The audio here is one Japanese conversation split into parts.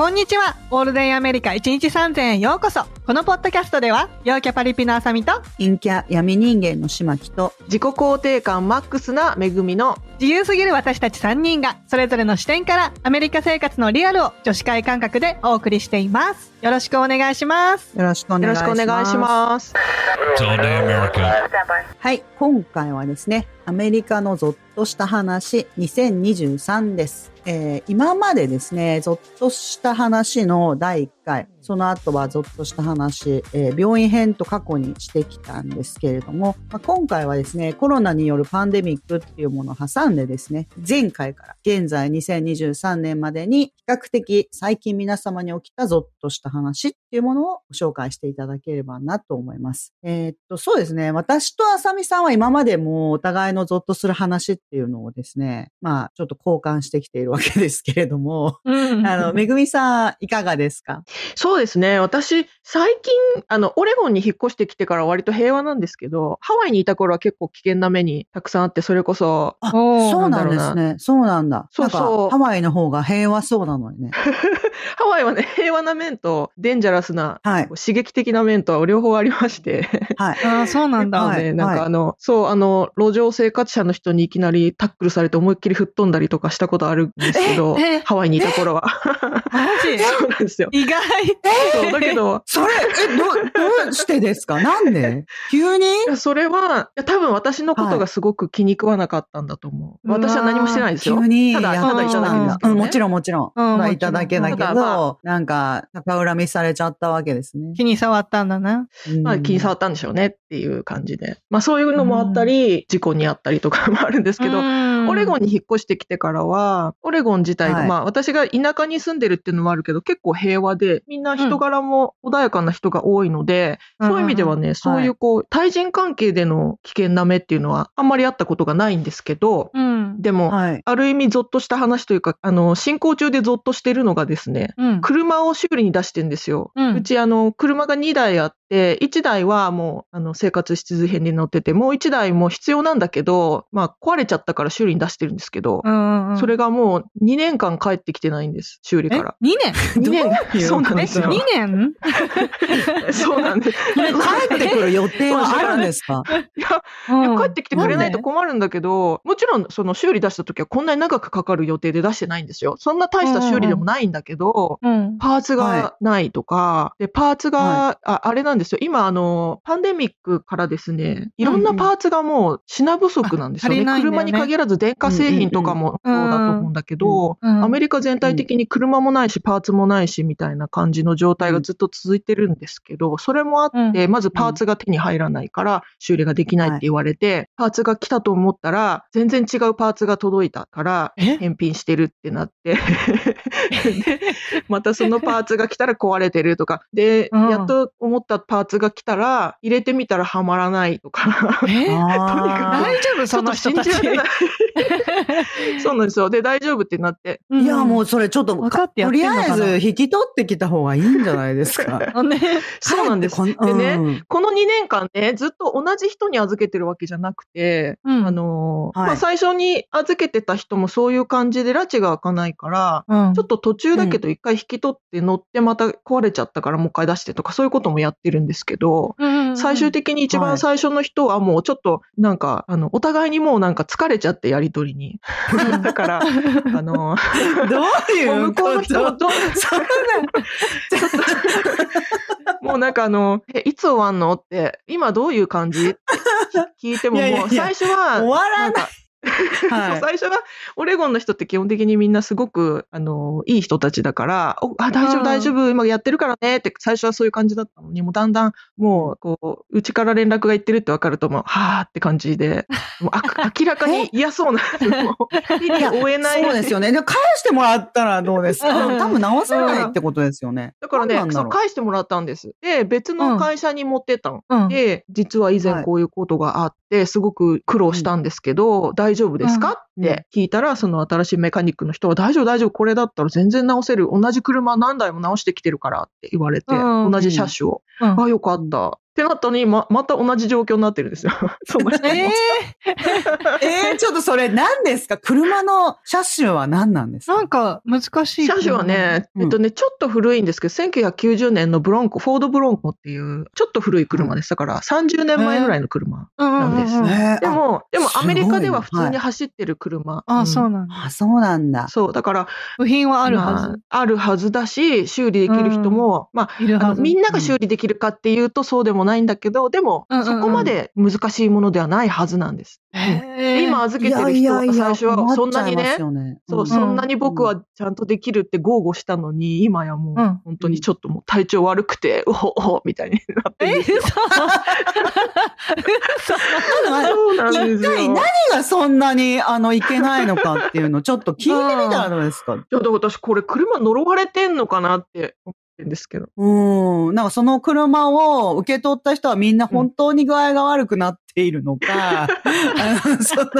こんにちは。オールデンアメリカ1日3000円ようこそ。このポッドキャストでは、陽キャパリピのあさみと、陰キャ闇人間の島木と自己肯定感マックスな恵みの自由すぎる私たち3人が、それぞれの視点から、アメリカ生活のリアルを女子会感覚でお送りしています。よろしくお願いします。よろしくお願よろしいします。くお願いします。はい、今回はですね、アメリカのゾッとした話2023です。えー今までですね、ゾッとした話の第1回、その後はゾッとした話、えー病院編と過去にしてきたんですけれども、まあ、今回はですね、コロナによるパンデミックっていうものを挟んでですね、前回から現在2023年までに比較的最近皆様に起きたゾッとした話っていうものをご紹介していただければなと思います。えーっと、そうですね。私とあさみさんは今までもお互いのゾッとする話っていうのをですね、まあ、ちょっと交換してきているわけですけれども、うんあの、めぐみさん、いかがですか？そ うですね。私、最近、あの、オレゴンに引っ越してきてから割と平和なんですけど、ハワイにいた頃は結構危険な目にたくさんあって、それこそ、あ、そうなんですね。そうなんだ。そうそうハワイの方が平和そうなのにね。ハワイはね、平和な面とデンジャラスな、はい刺激的な面と両方ありまして、はい。ああ、そうなんだ。はいね、なんはいかあの、そう、あの、路上生活者の人にいきなりタックルされて思いっきり吹っ飛んだりとかしたことあるんですけどええ、ハワイにいた頃は。マジ？そうなんですよ。意外。そう、だけど、それ、え、ど、どうしてですか？なんで？急に？いやそれは、いや多分私のことがすごく気に食わなかったんだと思う。はい私は何もしてないですよ。急に。ただ、やっただいただけ。ですけ。ど、うん、ね。もちろんもちろん。うんただいただけだけもちろんただまど、なんか、逆恨みされちゃったわけですね。気に触ったんだな。うん。まあ、気に障ったんでしょうねっていう感じで。まあ、そういうのもあったり、事故にあったりとかもあるんですけど、オレゴンに。に引っ越してきてからは、オレゴン自体が、はい。まあ私が田舎に住んでるっていうのもあるけど、結構平和で、みんな人柄も穏やかな人が多いので、そういう意味ではね、そういうこう、対人関係での危険な目っていうのはあんまりあったことがないんですけど、うん。でも、はい。ある意味ゾッとした話というか、あの、進行中でゾッとしてるのがですね、うん。車を修理に出してんですよ。ううんち、あの、車が2台あって、1台はもう、あの、生活必需品に乗ってて、もう1台も必要なんだけど、まあ、壊れちゃったから修理に出してるんですけど、うんうん。それがもう2年間帰ってきてないんです、修理え、から。2年？2年？そうなんですよ。2年？そうなんです。帰ってくる予定はあるんですか？いや、いや帰ってきてくれないと困るんだけど、もちろんその修理出した時はこんなに長くかかる予定で出してないんですよ。そんな大した修理でもないんだけど、うん。パーツがないとか、で、パーツが、はあ、あれなんですよ。今、あの、パンデミックからですね、いろんなパーツがもう品不足なんですよね。あ足りないんだよね。車に限らず電化製品とかもそうだと思うんだけど、うんアメリカ全体的に車もないし、パーツもないし、みたいな感じの状態がずっと続いてるんですけど、それもあって、まずパーツが手に入らないから、修理ができないって言われて、パーツが来たと思ったら、全然違うパーツが届いたから、え？返品してるってなって、で、またそのパーツが来たら壊れてるとか、で、うん。やっと思ったパーツが来たら、入れてみたらはまらないとか、え？あ大丈夫？その人たち。ちょっと信じられない。そうなんですよ。で、大丈夫ってなって、ーいや、もうそれちょっと、分かってやとりあえず引き取ってきた方がいいんじゃないですか。うん。ね。そうなんです。でね、うん。この2年間ね、ずっと同じ人に預けてるわけじゃなくて、うん。あのーはい。まあ、最初に預けてた人もそういう感じで拉致が開かないから、うん。ちょっと途中だけど一回引き取って乗ってまた壊れちゃったからもう一回出してとかそういうこともやってるんですけど、最終的に一番最初の人はもうちょっとなんか、あの、お互いにもうなんか疲れちゃってやりとりに。だから、あの、どういもう向こうの人もとどんそんなもうなんかあの、え、いつ終わんの？って、今どういう感じ？って聞いても、もう最初は、終わらない はい最初は、オレゴンの人って基本的にみんなすごく、あの、いい人たちだから、おあ、大丈うん夫、大丈夫、今やってるからねって、最初はそういう感じだったのに、もうだんだん、もう、こう、うちから連絡がいってるって分かると、もう、はーって感じで、もうあ 明らかに嫌そうな、もう手に負えない。そうですよね。で返してもらったらどうですか？うん多分直せないってことですよね。だからね返してもらったんです。で、別の会社に持ってったの。うん。で、実は以はい前こういうことがあって、すごく苦労したんですけど、大丈夫ですか、うん。って聞いたら、その新しいメカニックの人は、大丈夫、大丈夫、これだったら全然直せる。同じ車何台も直してきてるからって言われて、うん。同じ車種を。うん。あ、よかった。っってなったのに、ま、また同じ状況になってるんですよ。その人もええー、ちょっとそれ何ですか？車の車種は何なんですー、か？なんか難しい。車種はね、うんえっとね、ちょっと古いんですけど、1990年のブロンコ、フォードブロンコっていう、ちょっと古い車です。だから30年前ぐらいの車。なんですえーでも、でもアメリカでは普通にはい走ってる車。あ、んそうなんだ。あ、そうなんだ。そう、だから、部品はあるはまず。ああるはずだし、修理できる人も、まあ、みんなが修理できるかっていうとそうでもないんだけど、でも、そこまで難しいものではないはずなんです。今預けてる人は最初はそんなにね、そう、ん。そんなに僕はちゃんとできるって豪語したのに、今やもう、うん。本当にちょっともう体調悪くて、うほうほみたいになってるんえ、ですよ。嘘嘘。そうなんですよ。一体何がそんなに、あの、いけないのかっていうのをちょっと聞いてみたらどうですか？いや、だから私これ車呪われてんのかなってるんですけど。うん。なんかその車を受け取った人はみんな本当に具合が悪くなっているのか、あのその、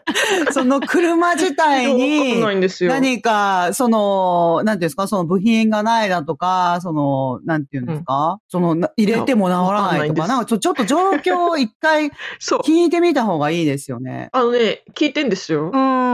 その車自体に。何か、その、なんていうんですか、その部品がないだとか、その、なんていうんですか、その、な入れても治らないとかんないんでか、ちょちょっと状況を一回。聞いてみた方がいいですよね。あのね、聞いてんですよ。うん。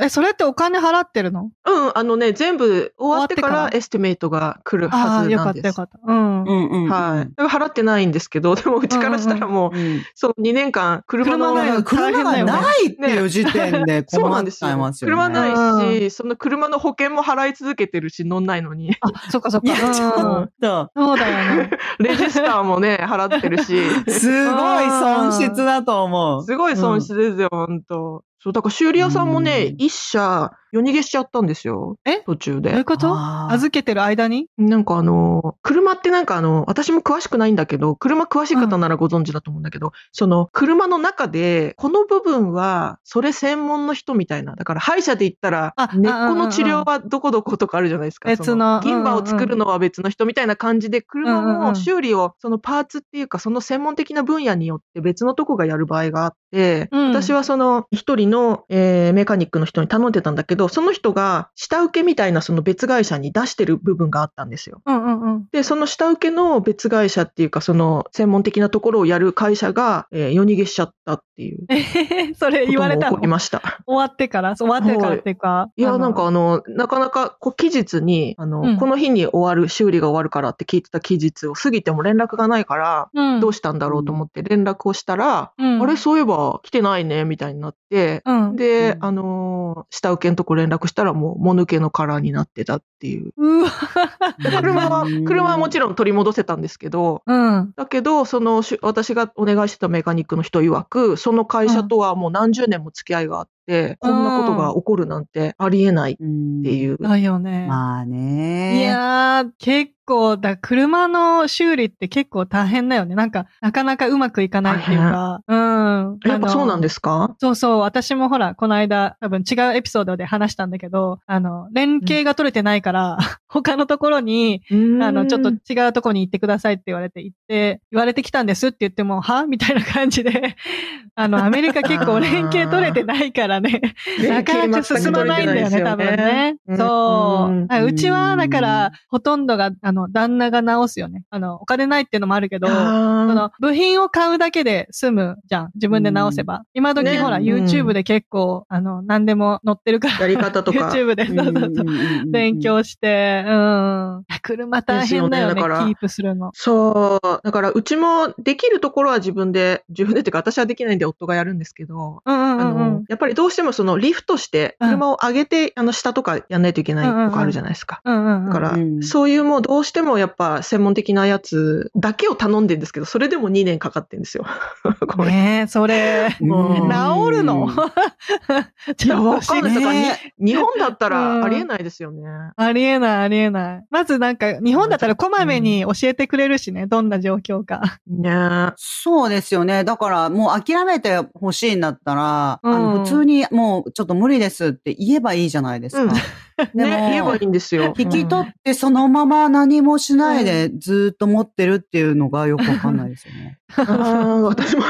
え、それってお金払ってるの？うん、あのね、全部終わってからエスティメイトが来るあはあ、よかずなんです。ったよかった。うん。うんうん。はい。だから払ってないんですけど、でもうちからしたらもう、うん。そう、2年間車の、車ないの車がないっていう時点でそ う困っなんですよちゃいますよね。車なういし、その車の保険も払い続けてるし、乗んないのに。あ、そっかそっか。いや、ちょうんっと、そうだよね。レジスターもね、払ってるし。すごい損失だと思う。すごい損失ですよ、ほんと。そう、だから修理屋さんもねうん、一社夜逃げしちゃったんですよ。え？途中で。どういうこと？預けてる間に？なんかあの、車ってなんかあの、私も詳しくないんだけど、車詳しい方ならご存知だと思うんだけど、その、車の中で、この部分は、それ専門の人みたいな。だから歯医者で言ったらあ、根っこの治療はどこどことかあるじゃないですか。別のそ銀歯を作るのは別の人みたいな感じで、車のうんうんうん。修理を、そのパーツっていうか、その専門的な分野によって別のとこがやる場合があって、うん。私はその一人の、えーメカニックの人に頼んでたんだけど、その人が下請けみたいなその別会社に出してる部分があったんですよ。うんうんうん。で、その下請けの別会社っていうか、その専門的なところをやる会社が、えー夜逃げしちゃったっていう。それ言われたの？こりました。終わってから？そう終わってからっていうか？い。や、なんかあの、なかなか、こう、期日に、あの、うん。この日に終わる、修理が終わるからって聞いてた期日を過ぎても連絡がないから、うん、どうしたんだろうと思って連絡をしたら、うん。あれ、そういえば来てないね、みたいになって、うん。で、うん。あのー下請けのとこ連絡したらもう、もぬけの殻になってたっていう。う 車は、うん車はもちろん取り戻せたんですけど、うん。だけど、その、し私がお願いしてたメカニックの人曰く、その会社とはもう何十年も付き合いがあって、こんなことが起こるなんてありえないっっていう。だよね。まあね。いやー、結構、だ、車の修理って結構大変だよね。なんか、なかなかうまくいかないっていうか。うん。やっぱそうなんすですか？そうそう。私もほら、この間、多分違うエピソードで話したんだけど、あの、連携が取れてないから、他のところに、あの、ちょっと違うところに行ってくださいって言われて行って、言われてきたんですって言っても、は？みたいな感じで、あの、アメリカ結構連携取れてないからね、なかなか進まないんだよね、多分ね。そうう。ちは、だから、ほとんどが、あの、旦那が直すよね。あの、お金ないっていうのもあるけど、そあの、部品を買うだけで済むじゃん。自分で直せば。今時ねほら、うん YouTube で結構、あの、何でも載ってるから。ーやり方とか。YouTube で、そうそうそう。勉強して、うん。車大変だよね、キープするの。そう。だから、うちもできるところは自分で、自分でっていうか、私はできないんで夫がやるんですけど、うんうんあうん。やっぱりどうしてもそのリフトして、うん車を上げて、あの、下とかやんないといけないとかあるじゃないですか。だから、うんそういうもうどうしてもやっぱ専門的なやつだけを頼んでるんですけど、それでも2年かかってんですよ。これ。ねえ、それ、うん治るの？いや、わかんない。だから日本だったうんらありえないですよね。ありえない、ありえない。まずなんか、日本だったらこまめに教えてくれるしね、どんな状況か。ねそうですよね。だからもう諦めてほしいんだったら、うんあの普通にもうちょっと無理ですって言えばいいじゃないですか。うんでもね、言えばいいんですよ。引き取ってそのまま何もしないでずーっと持ってるっていうのがよくわかんないですよね。あー私も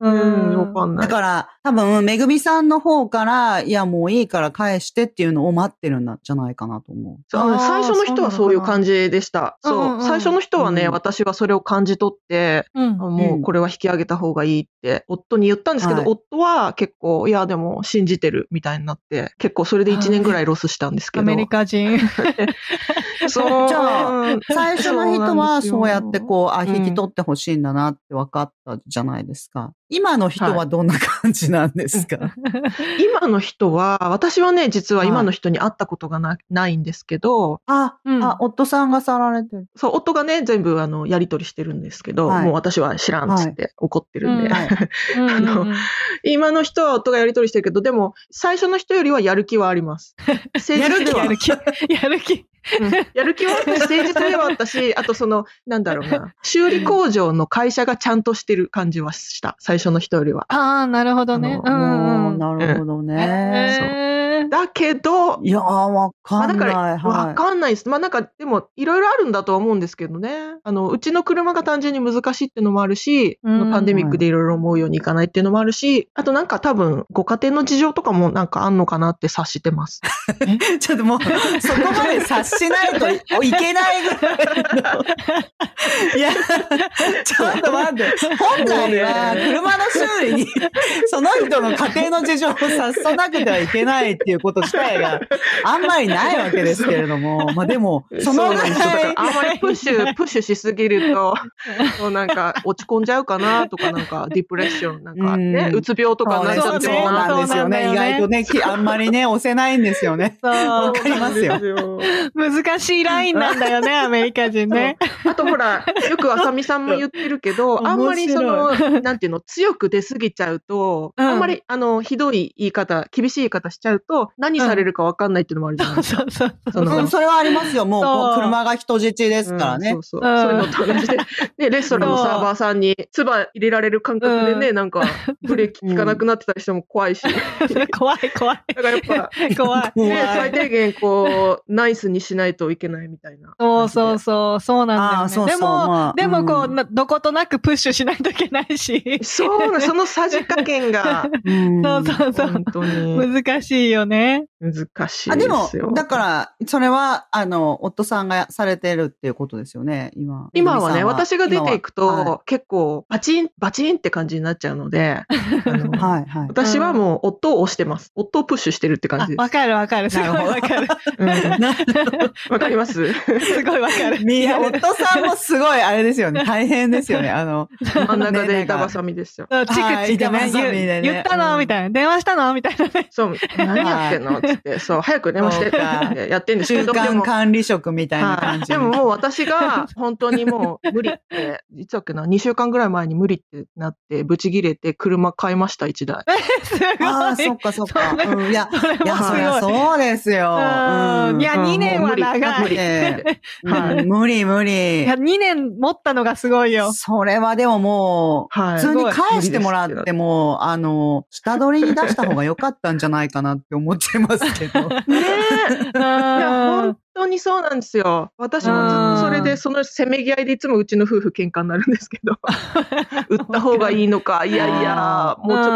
ううん、わかんない。だから、多分、めぐみさんの方から、いや、もういいから返してっていうのを待ってるんじゃないかなと思う。そう最初の人はそういう感じでした。そうなのかなうんうんそう。最初の人はね、うん私はそれを感じ取って、うん。もうこれは引き上げた方がいいって、夫に言ったんですけど、はい夫は結構、いや、でも信じてるみたいになって、結構それで1年ぐらいロスしたんですけど。アメリカ人。そう。じゃあ、最初の人はそうやってこう、あ、うん引き取ってほしいんだなって分かったじゃないですか。今の人はどんな感じなんですか、今の人は、私はね、実は今の人に会ったことがな,、ないんですけど、あ、うん。あ、夫さんが去られてる。そう、夫がね、全部あの、やり取りしてるんですけど、はい。もう私は知らんっつって怒ってるんで。今の人は夫がやり取りしてるけど、でも、最初の人よりはやる気はあります。誠実では。やる気、やる気。うん。やる気は誠実ではあったし、あとその、なんだろうな、修理工場の会社がちゃんとしてる感じはした。最初の人よりは。ああ、なるほどね。うん。なるほどね。だけど、いやー、わまあ、かんない。だから、わはい。かんないです。まあなんか、でも、いろいろあるんだとは思うんですけどね。あの、うちの車が単純に難しいっていうのもあるし、うんパンデミックでいろいろ思うようにいかないっていうのもあるし、あとなんか多分、ご家庭の事情とかもなんかあんのかなって察してます。ちょっともう、そこまで察しないといいけないぐらいの。いや、ちょっと待って。本来は、車の修理に、その人の家庭の事情を察さなくてはいけないっていうこと自体があんまりないわけですけれども、まあでも、そのぐらうなんですよ。だからい、あんまりプッシュ、プッシュしすぎると、もうなんか落ち込んじゃうかなとか、なんかディプレッション、なんかね、うつ病とかなっちゃってそうもななんですよね。意外とね、きあんまりね、押せないんですよね。そうわかりますよよ。難しいラインなんだよね、アメリカ人ね。あとほら、よくあさみさんも言ってるけど、あんまりその、なんていうの、強く出すぎちゃうと、うんあんまり、あの、ひどい言い方、厳しい言い方しちゃうと、何されるかわかんないっていうのもあるじゃないですか。そうそうそのうん、それはありますよ。もうそう車が人質ですからねうん。そうそう。うんそういうのと同じで、ね、レストランのサーバーさんに唾入れられる感覚でね、うなんか、ブレーキ効かなくなってたりしても怖いし。怖い怖い。だからやっぱ、怖い。ね、最低限こう、ナイスにしないといけないみたいな。そうそうそう、そうなんだよね。ああそうそうでも、まあでもこう、うんなどことなくプッシュしないといけないし。そうな、そのさじ加減が、うんそうそうそう本。当に難しいよね。में 難しいあ、ででもすよ。、だから、それは、あの、夫さんがされてるっていうことですよね、今。今はね、めぐみさん私が出ていくと、今は結構、バチン、バチンって感じになっちゃうので、あのはい、はい、はい。私はもう夫を押してます。夫をプッシュしてるって感じで、す。あわかるわかる。すごいわかる。うんかります？すごいわかる。いや、夫さんもすごい、あれですよね。大変ですよね。あの、真ん中でね板挟みですよ。チクチクね挟みでね言言ったの、うんみたいな。電話したのみたいなね。そう、何やってんの？つって、そう、早く電話してってやってんですけど、で中間も、管理職みたいなはい、感じでももう私が本当にもう無理って、実はっけな、2週間ぐらい前に無理ってなって、ブチ切れて車買いました、1台。ああ、そっかそっか。いや、いや、そりゃそうですよ。うんいや、うん2年は長い。無理無理無い理や、。2年持ったのがすごいよ。それはでももう、はい。普通に返してもらっても、あの、下取りに出した方が良かったんじゃないかなって思っちゃいますけど。ねえ。いや、本当にそうなんですよ。私もずっとそれで、そのせめぎ合いでいつもうちの夫婦喧嘩になるんですけど、売った方がいいのか、いやいや、もうちょっう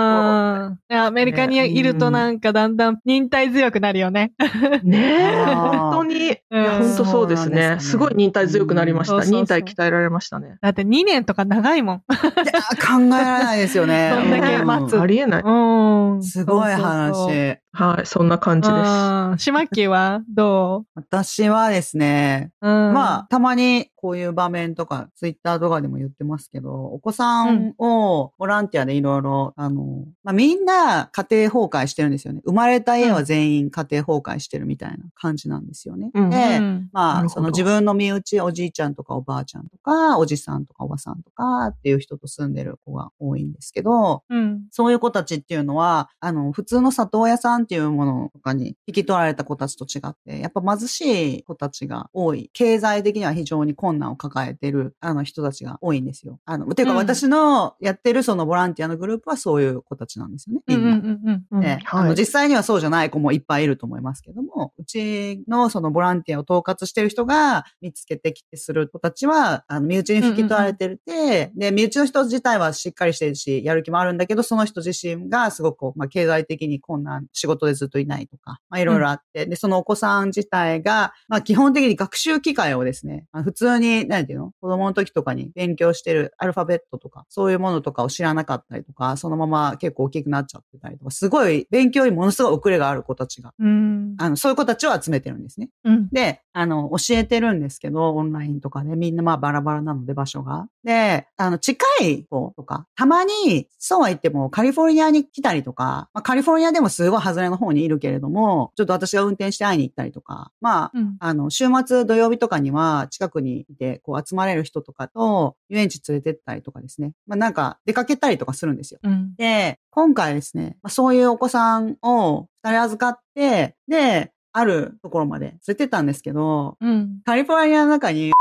んいやアメリカにいるとなんかだんだん忍耐強くなるよね。と、ね え、本当に、本当そうですね。すごい忍耐強くなりました。忍耐鍛えられましたね。だって2年とか長いもん。いや考えられないですよね。そんだけ待つありえない。うん。すごい。話。はい、そんな感じです。うん。しまっきはど私はですね、ううん。まあ、たまにこういう場面とか、ツイッターとかでも言ってますけど、お子さんをボランティアでいろいろ、あの、まあ、みんな家庭崩壊してるんですよね。生まれた家は全員家庭崩壊してるみたいな感じなんですよね。うんで、うんまあ、その自分の身内、おじいちゃんとかおばあちゃんとか、おじさんとかおばさんとかっていう人と住んでる子が多いんですけど、うん。そういう子たちっていうのは、あの、普通の里親さんんっていうものとかに引き取られた子たちと違って、やっぱ貧しい子たちが多い。経済的には非常に困難を抱えてる、あの人たちが多いんですよ。あの、ていうか私のやってるそのボランティアのグループはそういう子たちなんですよね。みんな。うんうんうんね、はい、あの、実際にはそうじゃない子もいっぱいいると思いますけども、うちのそのボランティアを統括してる人が見つけてきてする子たちは、あの、身内に引き取られてるて、で、身内の人自体はしっかりしてるし、やる気もあるんだけど、その人自身がすごく、まあ、経済的に困難、仕事でずっといないとか、まあ、いろいろあって、うん、で、そのお子さん自体が、まあ、基本的に学習機会をですね、普通に、何ていうの？子供の時とかに勉強してるアルファベットとか、そういうものとかを知らなかったりとか、そのまま結構大きくなっちゃってたりとか、すごい勉強にものすごい遅れがある子たちが、うん、あの、そういう子たちを集めてるんですね。うん、で、あの、教えてるんですけど、オンラインとかで、みんなまあバラバラなので場所が。で、あの、近い子とか、たまに、そうは言ってもカリフォルニアに来たりとか、まあ、カリフォルニアでもすごい外れの方にいるけれども、ちょっと私が運転して会いに行ったりとか、まあ、うん、あの、週末土曜日とかには近くにいて、こう集まれる人とかと遊園地連れてったりとかですね。まあなんか出かけたりとかするんですよ。うん、で、今回ですね、まあ、そういうお子さんを二人預かって、で、あるところまで連れてったんですけど、うん、カリフォルニアの中に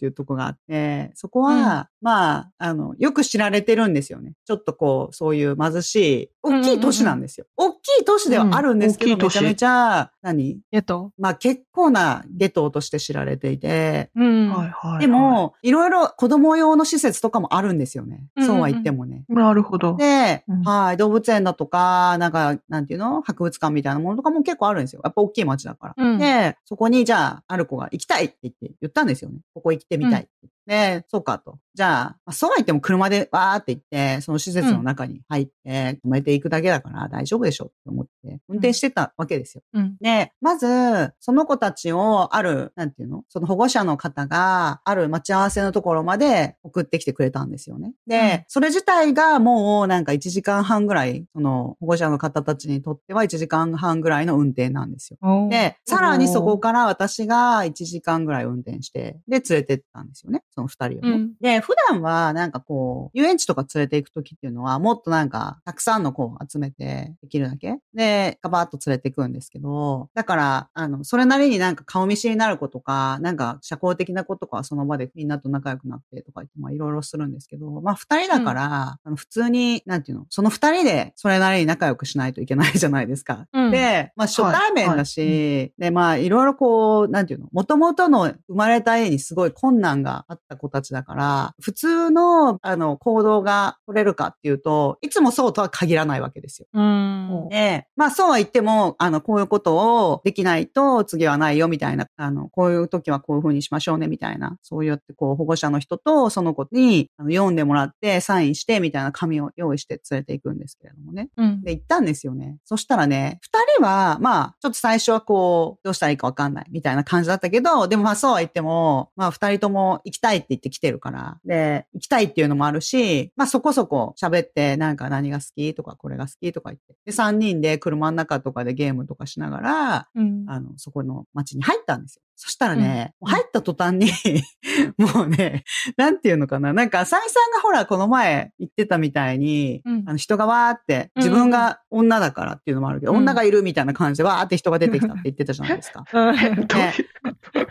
っていうとこがあって、そこは、まあ、あの、よく知られてるんですよね。ちょっとこう、そういう貧しい、大きい都市なんですよ。うんうんうん、大きい都市ではあるんですけど、うん、めちゃめちゃ、何？ゲト？まあ結構なゲトとして知られていて、うん、はいはい、はい、でも、いろいろ子供用の施設とかもあるんですよね。うんうん、そうは言ってもね。なるほど。で、うん、はい、動物園だとか、なんか、なんていうの？博物館みたいなものとかも結構あるんですよ。やっぱ大きい街だから。で、そこにじゃあ、ある子が行きたいって言って言ったんですよね。ここ行ってみたい。で、そうかと。じゃあ、まあ、そうは言っても車でわーって行って、その施設の中に入って、止めていくだけだから大丈夫でしょって思って、運転してたわけですよ。うん、で、まず、その子たちをある、なんていうの？その保護者の方が、ある待ち合わせのところまで送ってきてくれたんですよね。で、うん、それ自体がもうなんか1時間半ぐらい、その保護者の方たちにとっては1時間半ぐらいの運転なんですよ。で、さらにそこから私が1時間ぐらい運転して、で、連れてったんですよね。その二人をね。うん、で、普段はなんかこう、遊園地とか連れて行くときっていうのは、もっとなんか、たくさんの子を集めてできるだけで、ガバッと連れて行くんですけど、だから、あの、それなりになんか顔見知りになる子とか、なんか社交的な子とかはその場でみんなと仲良くなってとか言って、まあいろいろするんですけど、まあ二人だから、うん、あの普通に、なんていうの、その二人でそれなりに仲良くしないといけないじゃないですか。うん、で、まあ初対面だし、はいはい、で、まあいろいろこう、なんていうの、もともとの生まれた家にすごい困難があった子たちだから、普通の、あの、行動が取れるかっていうと、いつもそうとは限らないわけですよ。うん。で、まあそうは言っても、あの、こういうことをできないと次はないよみたいな、あの、こういう時はこういうふうにしましょうねみたいな、そうやってこう保護者の人とその子にあの読んでもらってサインしてみたいな紙を用意して連れていくんですけれどもね。うん。で、行ったんですよね。そしたらね、二人は、まあ、ちょっと最初はこう、どうしたらいいかわかんないみたいな感じだったけど、でもまあそうは言っても、まあ二人とも行きたいって言って来てるから、で、行きたいっていうのもあるし、まあそこそこ喋って、なんか何が好きとかこれが好きとか言って。で、3人で車の中とかでゲームとかしながら、うん、あの、そこの街に入ったんですよ。そしたらね、うん、入った途端に もうね、なんていうのかな。なんか、浅井さんがほら、この前言ってたみたいに、うん、あの人がわーって、自分が女だからっていうのもあるけど、うん、女がいるみたいな感じでわーって人が出てきたって言ってたじゃないですか。ね、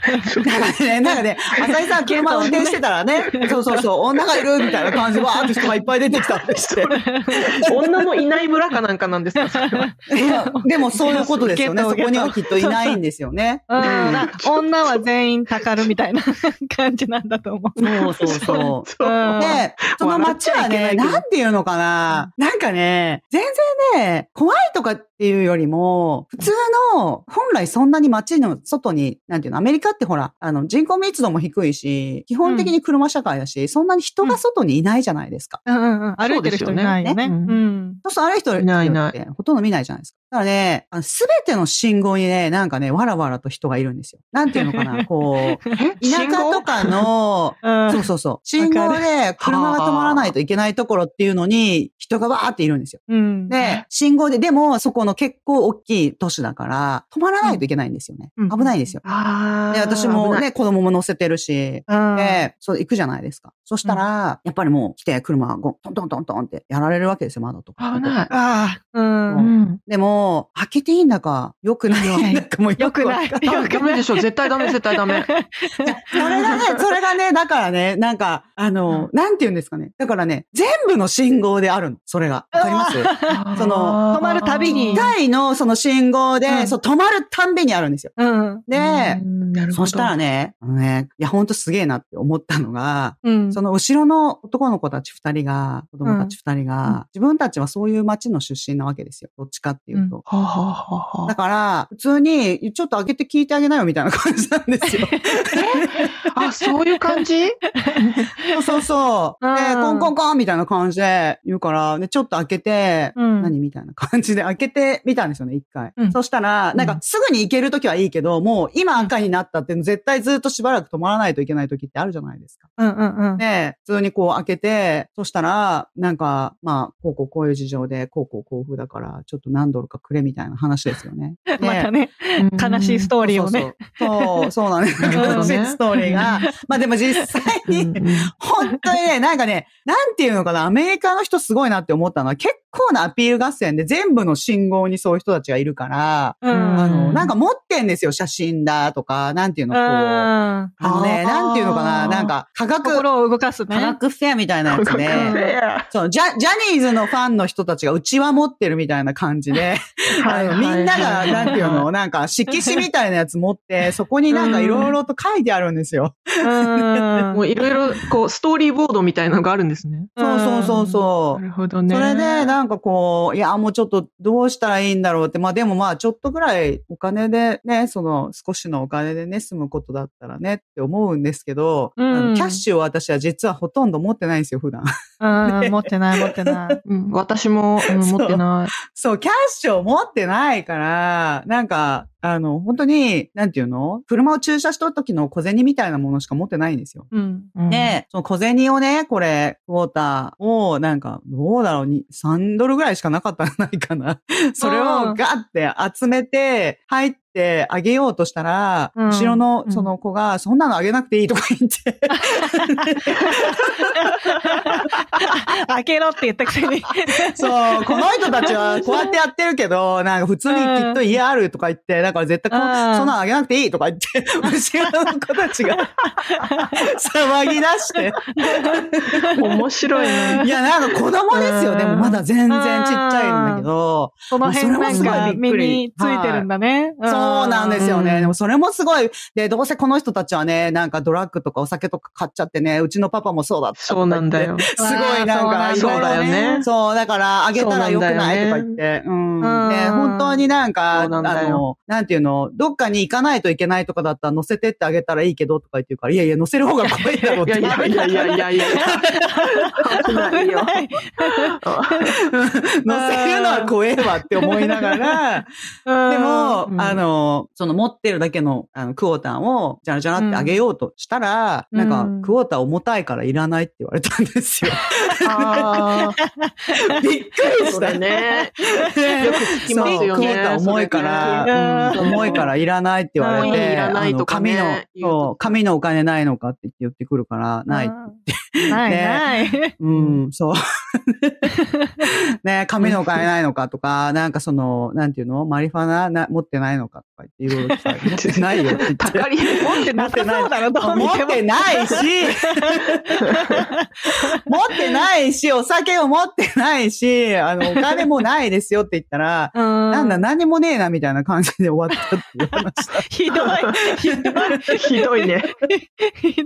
ね、なんかね、浅井さん車運転してたらね、そうそうそう、女がいるみたいな感じでわーって人がいっぱい出てきたってして。女のいない村かなんかなんですか？でもそういうことですよね。そこにはきっといないんですよね。うん女は全員たかるみたいな感じなんだと思う。そうそうそう。で、その街はね、なんていうのかな。なんかね、全然ね、怖いとかっていうよりも、普通の、本来そんなに街の外に、なんていうの、アメリカってほら、あの、人口密度も低いし、基本的に車社会だし、そんなに人が外にいないじゃないですか。うんうんうん。歩いてる人いないよね。うん。そうそう、歩いてる人いないいない。ほとんど見ないじゃないですか。だからね、すべての信号にね、なんかね、わらわらと人がいるんですよ。なんていうのかな、こう、田舎とかの、そうそうそう、信号で車が止まらないといけないところっていうのに、人がわーっているんですよ。うん、で、信号で、でも、そこの結構大きい都市だから、止まらないといけないんですよね。うん、危ないんですよ。で、私もね、子供も乗せてるし、うん。で、そう、行くじゃないですか。そしたら、やっぱりもう来て、車、ゴン、トントントントンってやられるわけですよ、窓とか。危ない。ああ、うん。うん。でも、開けていいんだか、良くないんだかもよくない。よくわかんよくダメ でしょ。絶対ダメ、絶対ダメ。それがね、それがね、だからね、なんか、あの、なんて言うんですかね。だからね、全部の信号であるの、それが。わかります？その止まるたびに一回のその信号で、うんそう、止まるたんびにあるんですよ。うん。で、そしたらね、あのね、いや、ほんとすげえなって思ったのが、うん。その後ろの男の子たち二人が、子供たち二人が、うん自分たちはそういう町の出身なわけですよ。どっちかっていうと。だから、普通に、ちょっと開けて聞いてあげなよみたいな感じなんですよ。あ、あ、そういう感じ？そうそうそう。うんで、コンコンコンみたいな感じで言うから、で、ちょっと開けて、うん何みたいな感じで開けてみたんですよね、一回。うんそしたら、なんかすぐに行けるときはいいけど、もう今赤になったって絶対ずっとしばらく止まらないといけないときってあるじゃないですか。うんうんうん。で、普通にこう開けて、そしたら、なんか、まあ、こうこうこういう事情で、こうこうこう風だから、ちょっと何ドルかくれみたいな話ですよね。で またね、悲しいストーリーをね。そうそうなんです。悲しいストーリーが。まあでも実際に、本当にね、なんかね、なんていうのかな、アメリカの人すごいなって思ったのは、結構なアピール合戦で全部の信号にそういう人たちがいるから、うん。あの、うんなんか持ってんですよ、写真だとか、なんていうの、こう。うん。あのね、なんていうのかな、なんか、科学、心を動かすね。科学フェアみたいなやつで、そう、ジャ、ジャニーズのファンの人たちがうちわ持ってるみたいな感じで、あのみんなが、なんていうの、なんか色紙みたいなやつ持って、そこになんか いろいろと書いてあるんですよ。うん。もういろいろ、こう、ストーリーボードみたいなのがあるんですね。そうそうそうそうな。るほどね。それで、なんかこう、いや、もうちょっとどうしたらいいんだろうって、まあでもまあちょっとぐらいお金でね、その少しのお金でね、済むことだったらねって思うんですけど、うんキャッシュを私は実はほとんど持ってないんですよ、普段。うん。持ってない持ってない。うん、私も、うんそう持ってない。そう、キャッシュを持ってないから、なんか、あの、本当に、なんていうの？車を駐車しとる時の小銭みたいなものしか持ってないんですよ。うん。うんで、その小銭をね、これ、クォーターを、なんか、どうだろうに、3ドルぐらいしかなかったんじゃないかな。それをガッて集めて、入ってあげようとしたら、うん。後ろのその子が、そんなのあげなくていいとか言って、開けろって言ったくせに。そう、この人たちはこうやってやってるけど、なんか普通にきっと家あるとか言って、だから絶対こうん。そんなのあげなくていいとか言って、後ろの子たちが騒ぎ出して。面白いね。いや、なんか子供ですよ。うん。でもまだ全然ちっちゃいんだけど、その辺なんそれもすごか身についてるんだね。そうなんですようね。んでもそれもすごい。で、どうせこの人たちはね、なんかドラッグとかお酒とか買っちゃってね、うちのパパもそうだったそう。なんだよ。すごいなんか、そうだよねそう、だから、あげたらよくないとか言って。うん。で、本当になんか、あの、なんていうの、どっかに行かないといけないとかだったら乗せてってあげたらいいけどとか言ってるから、いやいや、乗せる方が怖いだろうって。いやいやいやいやいやいや。危ないよ。乗せるのは怖えわって思いながら、でも、うんあの、その持ってるだけのあのクォーターをじゃらじゃらってあげようとしたら、うんなんか、うんクォーター重たいからいらないって言われたんですよ。あ びっくりしたれ。ね。でよく聞きますよねそうクォーター重いから、うん重いからいらないって言われて、いらないとかねあの言う紙の、紙のお金ないのかって言ってくるから、ない。うんないない。うん、そう。ね、紙のお金ないのかとか、なんかその、なんていうの？マリファナな持ってないのかとか言っていろいろ聞かれて持ってないよって言って。持ってなさそうだろ、どう見ても。持ってないし、持ってないし、お酒を持ってないし、あの、お金もないですよって言ったら、ななんだ、何もねえな、みたいな感じで終わったっていう話だ。ひどい。ひどい。ひどいね。ひど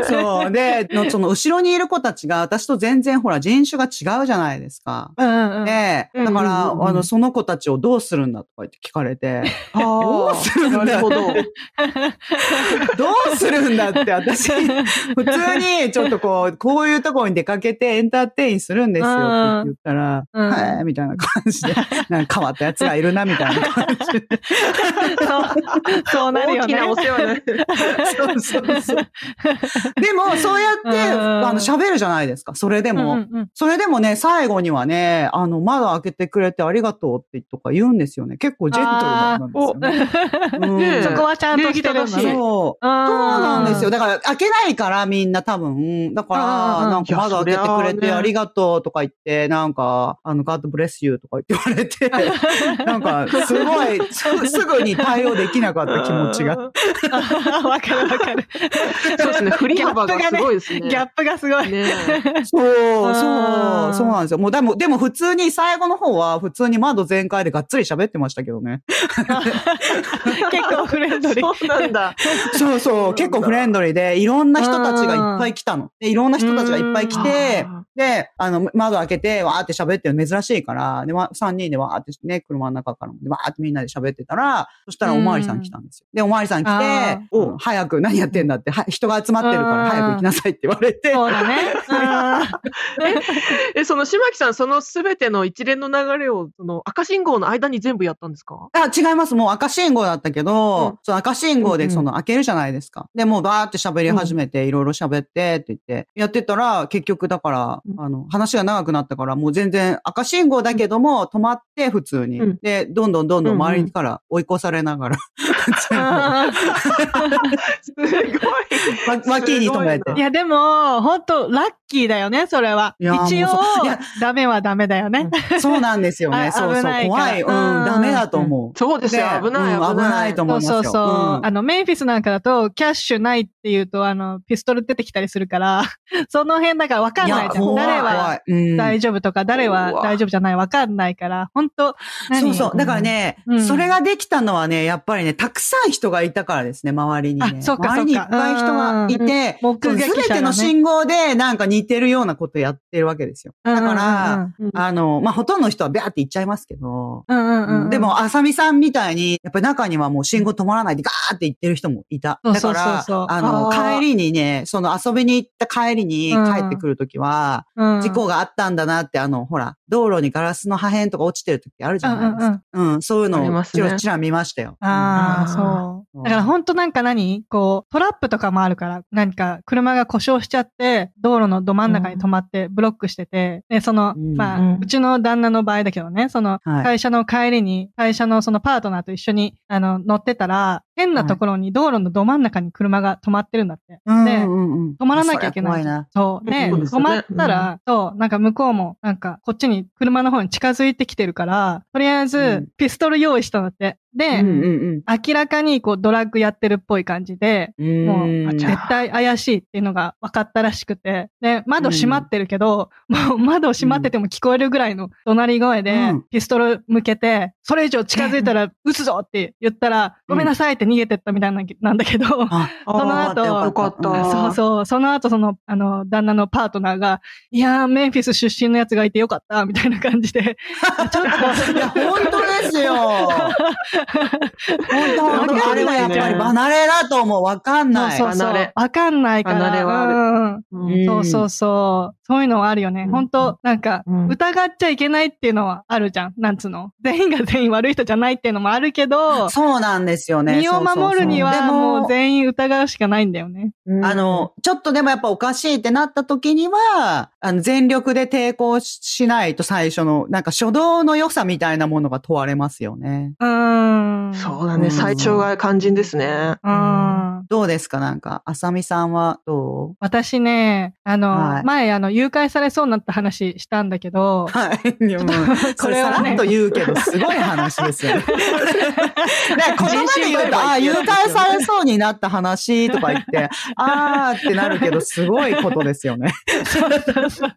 い。そう。で、のその後ろにいる子たちが、私と全然ほら、人種が違うじゃないですか。うんうん。で、だから、うんうんうんうんあの、その子たちをどうするんだとか言って聞かれて、あどうするんだなるほど。どうするんだって、私、普通にちょっとこう、こういうところに出かけてエンターテインするんですよって言ったら、うんはい、みたいな感じで、なんか変わったやつがいるな、みたいな感じで。そう、そうなるよね。大きなお世話ね。そうそうそう。でも、そうやって、あの、喋るじゃないですか。それでも。うんうんうんそれでもね、最後にはね、あの、窓開けてくれてありがとうってとか言うんですよね。結構ジェントルなんですよね。うん そこはちゃんとしてるし。そう。そうなんですよ。だから、開けないからみんな多分。だから、なんか窓開けてくれてありがとうとか言って、なんか、あの、God bless you とか言って言われて、なんか、すごい、すすぐに対応できなかった気持ちが。わかるわかる。そうですね。振り幅がすごいですね。ギャップがすごい。ね そう、あそう、ーそうなんですよ。もうでも、でも普通に最後の方は普通に窓全開でがっつり喋ってましたけどね。結構フレンドリー。そうなんだ。そうそう、結構フレンドリーで、いろんな人たちがいっぱい来たの。で、いろんな人たちがいっぱい来てうん、で、あの、窓開けて、わーって喋ってるの珍しいから、で、わ3人でわーってね、車の中からも、でわーってみんなで喋ってたら、そしたらおまわりさん来たんですよ。で、おまわりさん来あてー、お早く何やってんだって、は人が集まってるから早く行きなさいって言われて、そうだね。え、その島木さん、そのすべての一連の流れを、その赤信号の間に全部やったんですか？あ、違います。もう赤信号だったけど、うん。その赤信号うんうん。でその開けるじゃないですか。で、もうバーって喋り始めて、いろいろ喋ってって言って、やってたら、結局だから、うん。あの、話が長くなったから、もう全然赤信号だけども、止まって普通に。うん。で、どんどんどんどん周りから追い越されながら、あ すごい。わ脇に止めて。いや、でも、本当ラッキーだよね、それは。一応ダメはダメだよね。そうなんですよね。あそうそう。危ないから怖い。うん、うんダメだと思う。そうですよ。危ない、うん危ないと思そういますよ。そうそう。うんあの、メンフィスなんかだと、キャッシュないって言うと、あの、ピストル出てきたりするから、その辺だから分かんないじゃん。怖い誰は大丈夫とか、誰は大丈夫じゃない分かんないから、本当そうそう。だからね、うんそれができたのはね、やっぱりね、たくさん人がいたからですね、周りにね。あそうか周りにいっぱい人がいて、うん目撃者がねすべての信号でなんか似てるようなことやってるわけですよ。だから、うんあの、まあ、ほとんどの人はビャーって行っちゃいますけど、でも、あさみさんみたいに、やっぱり中にはもう信号止まらないでガーって行ってる人もいた。だから、あの、帰りにね、その遊びに行った帰りに帰ってくるときは、うん事故があったんだなって、あの、ほら、道路にガラスの破片とか落ちてるときあるじゃないですか。うんそういうあのをちらちら見ましたよ。ああ、うんそう。だから本当なんか何？こう、トラップとかもあるから、何か車が故障しちゃって、道路のど真ん中に止まってブロックしてて、で、その、うん。まあ、うちの旦那の場合だけどね、その、はい。会社の帰りに、会社のそのパートナーと一緒に、あの、乗ってたら、変なところに道路のど真ん中に車が止まってるんだって。うんで、止まらなきゃいけない。な。そう。で、止まったら、そう、なんか向こうも、なんか、こっちに車の方に近づいてきてるから、とりあえずうん、ピストル用意したんだって。で、うんうん明らかにこうドラッグやってるっぽい感じで、うん。もううん絶対怪しいっていうのが分かったらしくて、で、窓閉まってるけど、もう窓閉まってても聞こえるぐらいの怒鳴り声でうん、ピストル向けて、それ以上近づいたら撃つぞって言ったら、ごめんなさいって逃げてったみたいななんだけど、あ その後よかった。そうそう。その後、その、あの、旦那のパートナーが、いやー、メンフィス出身のやつがいてよかった、みたいな感じで、ちょっと、いや、本当ですよ。本当、あれはやっぱり離れだと思う。わかんない。そうそう。わかんないから。離れはあるうんうんそうそうそう。そういうのはあるよね。うん本当なんか、うん疑っちゃいけないっていうのはあるじゃん。なんつうの。全員が全員悪い人じゃないっていうのもあるけど、そうなんですよね。身を守るにはもう全員疑うしかないんだよね。うんあの、ちょっとでもやっぱおかしいってなった時には、あの、全力で抵抗しないと最初の、なんか初動の良さみたいなものが問われますよね。うーん。そうだね。最初が肝心ですね。うん。どうですか？なんか、あさみさんはどう？私ね、あの、はい前、あの、誘拐されそうになった話したんだけど、はい。いやもこれはねさらっと言うけど、すごい話ですよね。ね言葉で言うと、ああ、誘拐されそうになった話とか言って、あーってなるけど、すごいことですよね。そうそうそう。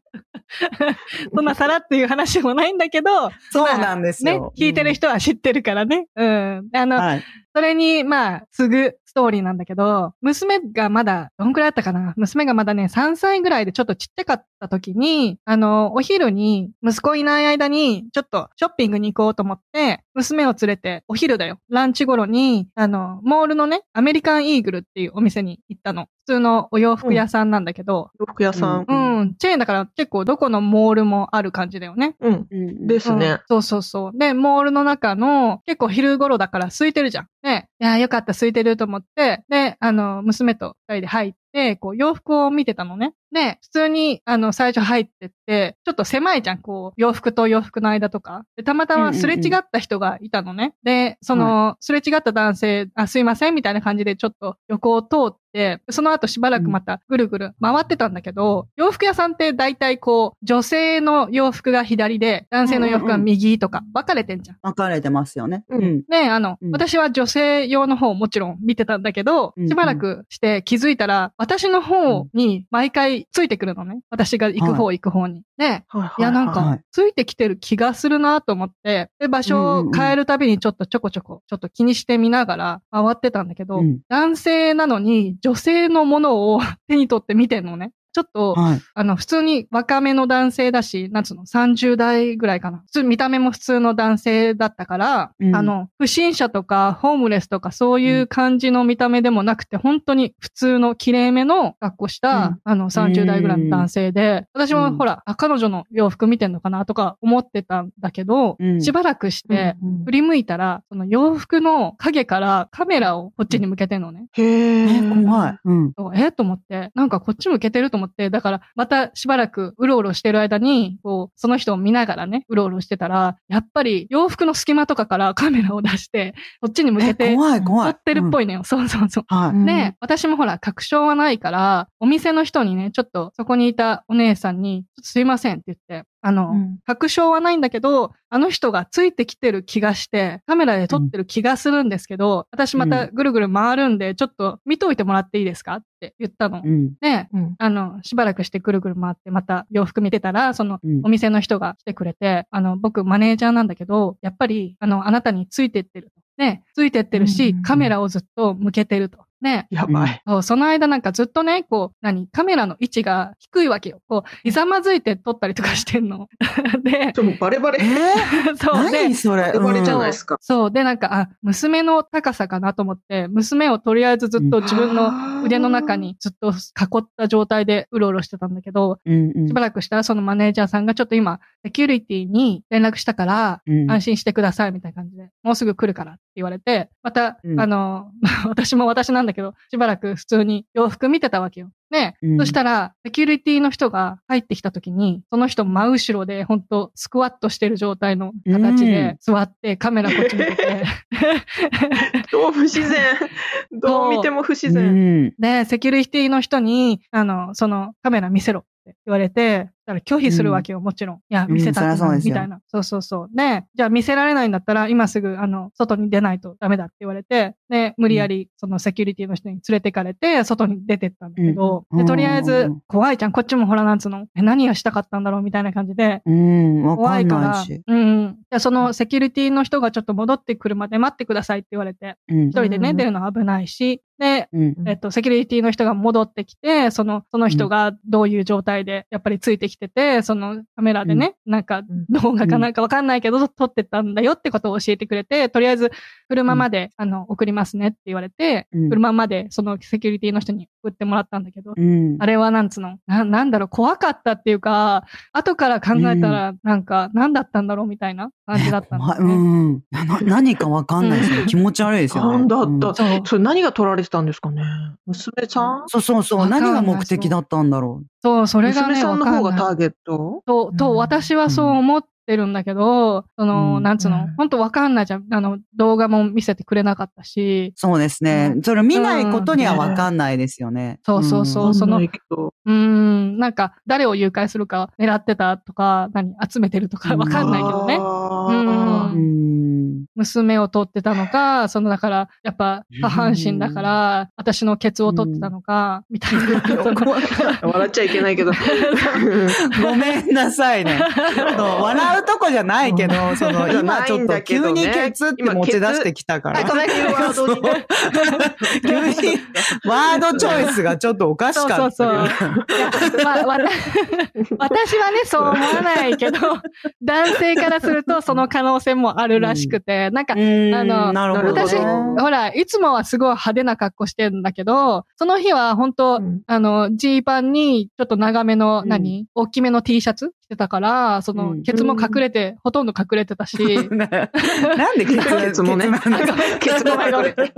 そんなさらっていう話もないんだけど、そうなんですねよ。、聞いてる人は知ってるからね。うん。あの、はい。それに、まあ、すぐストーリーなんだけど、娘がまだ、どんくらいだったかな？娘がまだね、3歳ぐらいでちょっとちっちゃかった時に、あの、お昼に、息子いない間に、ちょっとショッピングに行こうと思って、娘を連れて、お昼だよ。ランチ頃に、あの、モールのね、アメリカンイーグルっていうお店に行ったの。普通のお洋服屋さんなんだけど、洋服屋さん。うん、チェーンだから結構どこのモールもある感じだよね。うん。ですねうん。そうそうそう。で、モールの中の、結構昼頃だから空いてるじゃん。で、いや、よかった、空いてると思って、で、あの、娘と二人で入っで、こう洋服を見てたのね。で、普通に、あの、最初入ってって、ちょっと狭いじゃん、こう、洋服と洋服の間とか。で、たまたますれ違った人がいたのね。で、その、すれ違った男性、あ、すいません、みたいな感じでちょっと横を通って、その後しばらくまたぐるぐる回ってたんだけど、洋服屋さんって大体こう、女性の洋服が左で、男性の洋服が右とか、分かれてんじゃん。分かれてますよね。うん。ねあの、うん、私は女性用の方もちろん見てたんだけど、しばらくして気づいたら、私の方に毎回ついてくるのね。私が行く方行く方に。で、いやなんか、ついてきてる気がするなと思って、で、場所を変えるたびにちょっとちょこちょこ、ちょっと気にしてみながら回ってたんだけど、男性なのに女性のものを 手に取って見てんのね。ちょっと、はい、あの、普通に若めの男性だし、なんつうの、30代ぐらいかな。普通、見た目も普通の男性だったから、うん、あの、不審者とか、ホームレスとか、そういう感じの見た目でもなくて、うん、本当に普通の綺麗めの格好した、うん、あの、30代ぐらいの男性で、私もほら、彼女の洋服見てんのかなとか思ってたんだけど、しばらくして、振り向いたら、その洋服の影からカメラをこっちに向けてんのね。へー。怖い。うん。えと思って、なんかこっち向けてると思って、だからまたしばらくうろうろしてる間に、こう、その人を見ながらね、うろうろしてたら、やっぱり洋服の隙間とかから カメラを出して、こっちに向けて、怖い怖い。撮ってるっぽいのよ。うん、そうそうそう。はい。で、私もほら、確証はないから、お店の人にね、ちょっとそこにいたお姉さんに、すいませんって言って、あの、うん、確証はないんだけど、あの人がついてきてる気がして、カメラで撮ってる気がするんですけど、うん、私またぐるぐる回るんで、ちょっと見といてもらっていいですかって言ったの。うん、で、あの、しばらくしてぐるぐる回って、また洋服見てたら、そのお店の人が来てくれて、あの、僕マネージャーなんだけど、やっぱり、あの、あなたについてってると。ね、ついてってるし、カメラをずっと向けてると。ね。やばい。その間なんかずっとね、こう、何、カメラの位置が低いわけよ。こう、ひざまずいて撮ったりとかしてんの。で、ちょ、もうバレバレ。えー、そうで、それ？バレバレじゃないですか。そう。で、なんか、あ、娘の高さかなと思って、娘をとりあえずずっと自分の腕の中にずっと囲った状態でうろうろしてたんだけど、うんうん、しばらくしたらそのマネージャーさんがちょっと今、セキュリティに連絡したから、安心してくださいみたいな感じで、もうすぐ来るからって言われて、また、うん、あの、私も私なんだけど、しばらく普通に洋服見てたわけよ。ね、うん、そしたら、セキュリティの人が入ってきた時に、その人真後ろで、本当スクワットしてる状態の形で座って、カメラこっち向けて。どう不自然。どう見ても不自然。で、セキュリティの人に、あの、そのカメラ見せろって言われて、だから拒否するわけよ、もちろん。いや、見せたくない、みたいな。そうそうそう。で、じゃあ見せられないんだったら、今すぐ、あの、外に出ないとダメだって言われて、で、無理やり、そのセキュリティの人に連れてかれて、外に出てったんだけど、で、とりあえず、怖いじゃん、こっちもほら、なんつうの、え、何がしたかったんだろうみたいな感じで、怖いから、うん。じゃそのセキュリティの人がちょっと戻ってくるまで待ってくださいって言われて、一人でね、出るの危ないし、で、えっと、セキュリティの人が戻ってきて、その、その人がどういう状態で、やっぱりついてきてて、そのカメラでね、なんか動画かなんかわかんないけど、撮ってたんだよってことを教えてくれて、とりあえず車まで、あの、送りますねって言われて、車までそのセキュリティの人に送ってもらったんだけど、あれはなんつうの、な、なんだろう、怖かったっていうか、後から考えたら、なんか、何だったんだろうみたいな感じだったんだ、ね、うん。何かわかんないですよ。気持ち悪いですよね。何だった、それ何が撮られてたんですかね？娘さん？そうそうそう。何が目的だったんだろう。そう、それがね、娘さんの方がターゲット？と、と、私はそう思ってるんだけど、その、なんつうの、本当わかんないじゃん。あの、動画も見せてくれなかったし。そうですね。それ見ないことにはわかんないですよね。そうそうそう。その、うん、なんか、誰を誘拐するか狙ってたとか、何、集めてるとかわかんないけどね。うん。娘を取ってたのか、その、だから、やっぱ、下半身だから、私のケツを取ってたのか、みたいな。笑っちゃいけないけど。ごめんなさいね。笑うとこじゃないけど、その、今ちょっと急にケツって持ち出してきたから。急にワードチョイスがちょっとおかしかった。そうそうそう。まあ、私はね、そう思わないけど、男性からするとその可能性もあるらしくて、なんか、あの、私、ほら、いつもはすごい派手な格好してるんだけど、その日は本当、あの、ジーパンにちょっと長めの、何？大きめの T シャツ着してたから、その、うんケツも隠れて、ほとんど隠れてたし、なんでケツケツもねケツなんだケツが隠れて。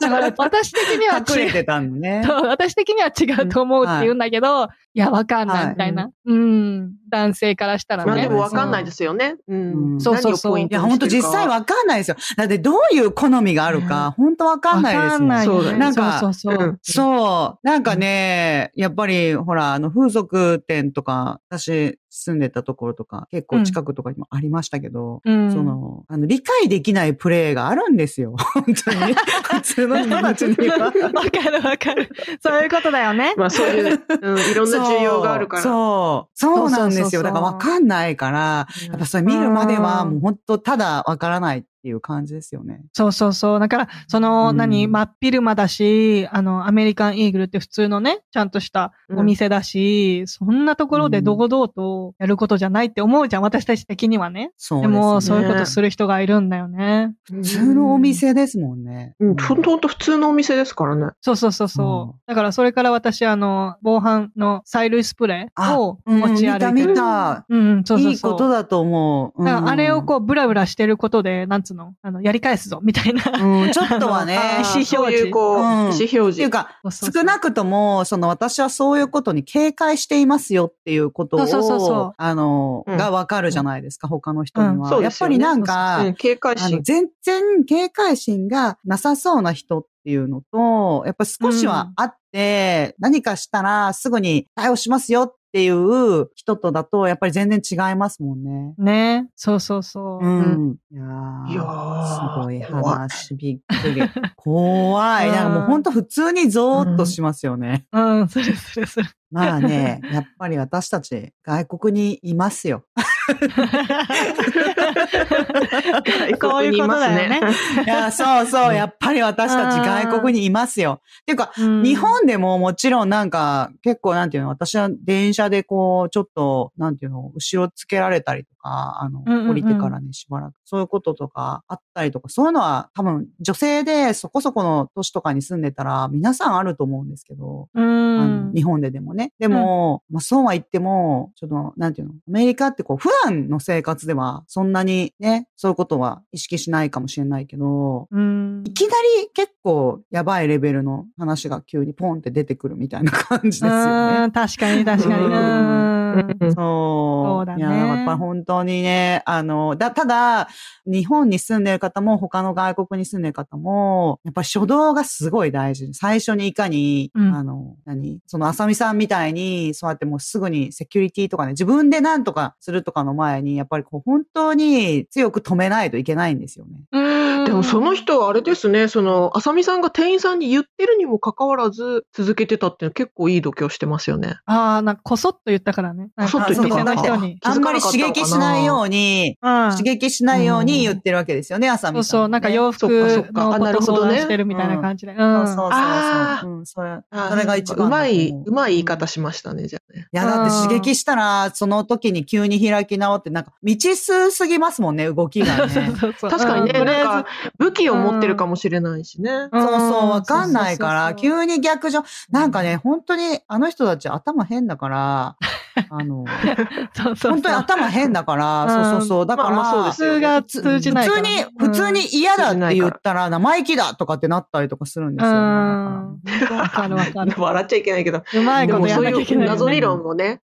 だから私的には違う。隠れてたのね。そう私的には違うと思うって言うんだけど、いや、わかんないみたいな。うん。男性からしたらね。まあでもわかんないですよね。うん。うんそうそうそういや、本当実際わかんないですよ。だってどういう好みがあるか、本当わかんないですもん。わかんないよね。そうだねなんかそうそうそう。うんそう。なんかね、やっぱり、ほら、あの、風俗店とか、私住んでたところとか、結構近くとかにもありましたけど、うんその、あの、理解できないプレイがあるんですよ。本当に。普通の人たちには。わかるわかる。そういうことだよね。まあそういう、うん、いろんな需要があるから。そう。そう。そうなんですよ。だからわかんないから、やっぱそれ見るまではもう本当ただわからないっていう感じですよね。そうそうそう。だから、その、うん何、真っ昼間だし、あの、アメリカンイーグルって普通のね、ちゃんとしたお店だし、そんなところで堂々とやることじゃないって思うじゃん、私たち的にはね。そうでね。そういうことする人がいるんだよね。普普通のお。店ですもんね。うん、ほんとほんと普通のお店ですからね。そうそうそうそう。だから、それから私、あの、防犯の催涙スプレーをうん持ち歩いてる。見た見た。うんうん、そうそうそう。いいことだと思う。だからあれをこうう、ブラブラしてることで、なんつうのあの、やり返すぞ、みたいな。ん、うん、ちょっとはね。意思表示そういうこう、うん意思表っていう示。か、そうそうそう少なくとも、その私はそういうことに警戒していますよっていうことを、そうそうそうそうあの、うんがわかるじゃないですか、他の人には。うんやっぱりなんか、うん、警戒心。全然警戒心がなさそうな人っていうのと、やっぱ少しはあって、何かしたらすぐに対応しますよっていう人とだと、やっぱり全然違いますもんね。ね。そうそうそう。うん。いやいやすごい話、びっくり。怖い。うんなんかもう本当普通にゾーッとしますよね。うん、するするする。まあね、やっぱり私たち外国にいますよ。そういうことだよね。いや、そうそう、やっぱり私たち外国にいますよ。っていうか、日本でももちろんなんか結構なんていうの、私は電車でこう、ちょっと、なんていうの、後ろつけられたりとか、あの、降りてからね、しばらく。そういうこととかあったりとか、そういうのは多分女性でそこそこの都市とかに住んでたら皆さんあると思うんですけど、うん。日本ででもね。でも、まあそうは言っても、ちょっと、なんていうの、アメリカってこう、普段の生活ではそんなにね、そういうことは意識しないかもしれないけど、うんいきなり結構やばいレベルの話が急にポンって出てくるみたいな感じですよね。うん確かに確かに。うんうんうんそう。そうだねいや、やっぱ本当にね、あの、だ、ただ、日本に住んでる方も、他の外国に住んでる方も、やっぱ初動がすごい大事。最初にいかに、うんあの、何その、あさみさんみたいに、そうやってもうすぐにセキュリティとかね、自分で何とかするとかの前に、やっぱりこう、本当に強く止めないといけないんですよね。うんでもその人はあれですね、その、あさみさんが店員さんに言ってるにもかかわらず続けてたっていうのは結構いい度胸してますよね。ああ、なんかこそっと言ったからね。こそっと言った人に。あんまり刺激しないように、うん刺激しないように言ってるわけですよね、あさみさん、そうそう、なんか洋服そっかそっかあのことなるほどね相談してるみたいな感じで。うん。そうそうそうそう。うん、それ、あそれが一番うまい、うまい言い方しましたね、じゃあね。いや、だって刺激したら、その時に急に開き直って、なんか、未知数すぎますもんね、動きがね。そうそうそう確かにね、なんか、武器を持ってるかもしれないしね。うんそうそう、わかんないから、急に逆上。なんかね、本当に、あの人たち頭変だから、あの、そうそう。本当に頭変だから、うんそうそうそう。だから、まあまあそうですよね普通が通じない。普通に、普通に嫌だって言ったら、生意気だとかってなったりとかするんですうよ、ね。かるわかる。笑っちゃいけないけど。うまいことやでもそういんなきゃいけないよね。う謎理論もね、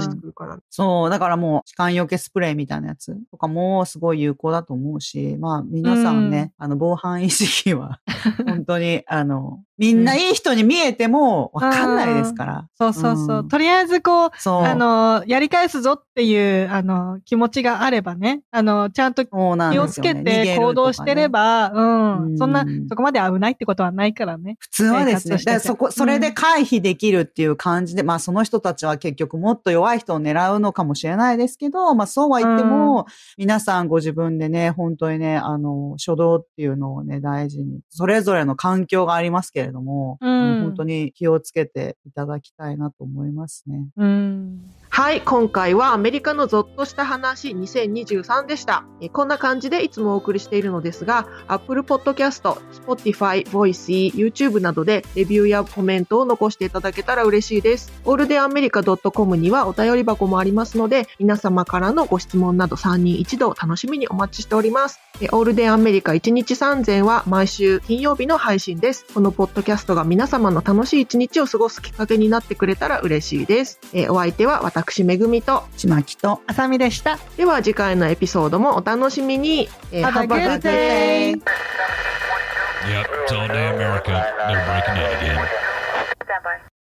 してくるから。そう、だからもう、痴漢よけスプレーみたいなやつとかもすごい有効だと思うし、まあ皆さんね、あの、防犯意識は、本当に、あの、みんないい人に見えてもわかんないですから。そうそうそう。うんとりあえずこう。あの、やり返すぞっていう、あの、気持ちがあればね、あの、ちゃんと気をつけて行動してれ。ば、ううんん。そんなう、んそこまで危ないってことはないからね。普通はですね、そこ、それで回避できるっていう感じで、まあその人たちは結局もっと弱い人を狙うのかもしれないですけど、まあそうは言っても、皆さんご自分でね、本当にね、あの、初動っていうのをね、大事に、それぞれの環境がありますけれども、うん本当に気をつけていただきたいなと思いますね。うん。はい、今回はアメリカのゾッとした話2023でした。こんな感じでいつもお送りしているのですが、Apple Podcast、Spotify、Voice、YouTube などでレビューやコメントを残していただけたら嬉しいです。オールデンアメリカ .com にはお便り箱もありますので、皆様からのご質問など3人一度楽しみにお待ちしております。オールデンアメリカ1日3000は毎週金曜日の配信です。このポッドキャストが皆様の楽しい一日を過ごすきっかけになってくれたら嬉しいです。お相手は私私、めぐみと、ちまきと、あさみでした。では次回のエピソードもお楽しみに。えー、Have a good day! Yep, it's all day America. They're breaking it again.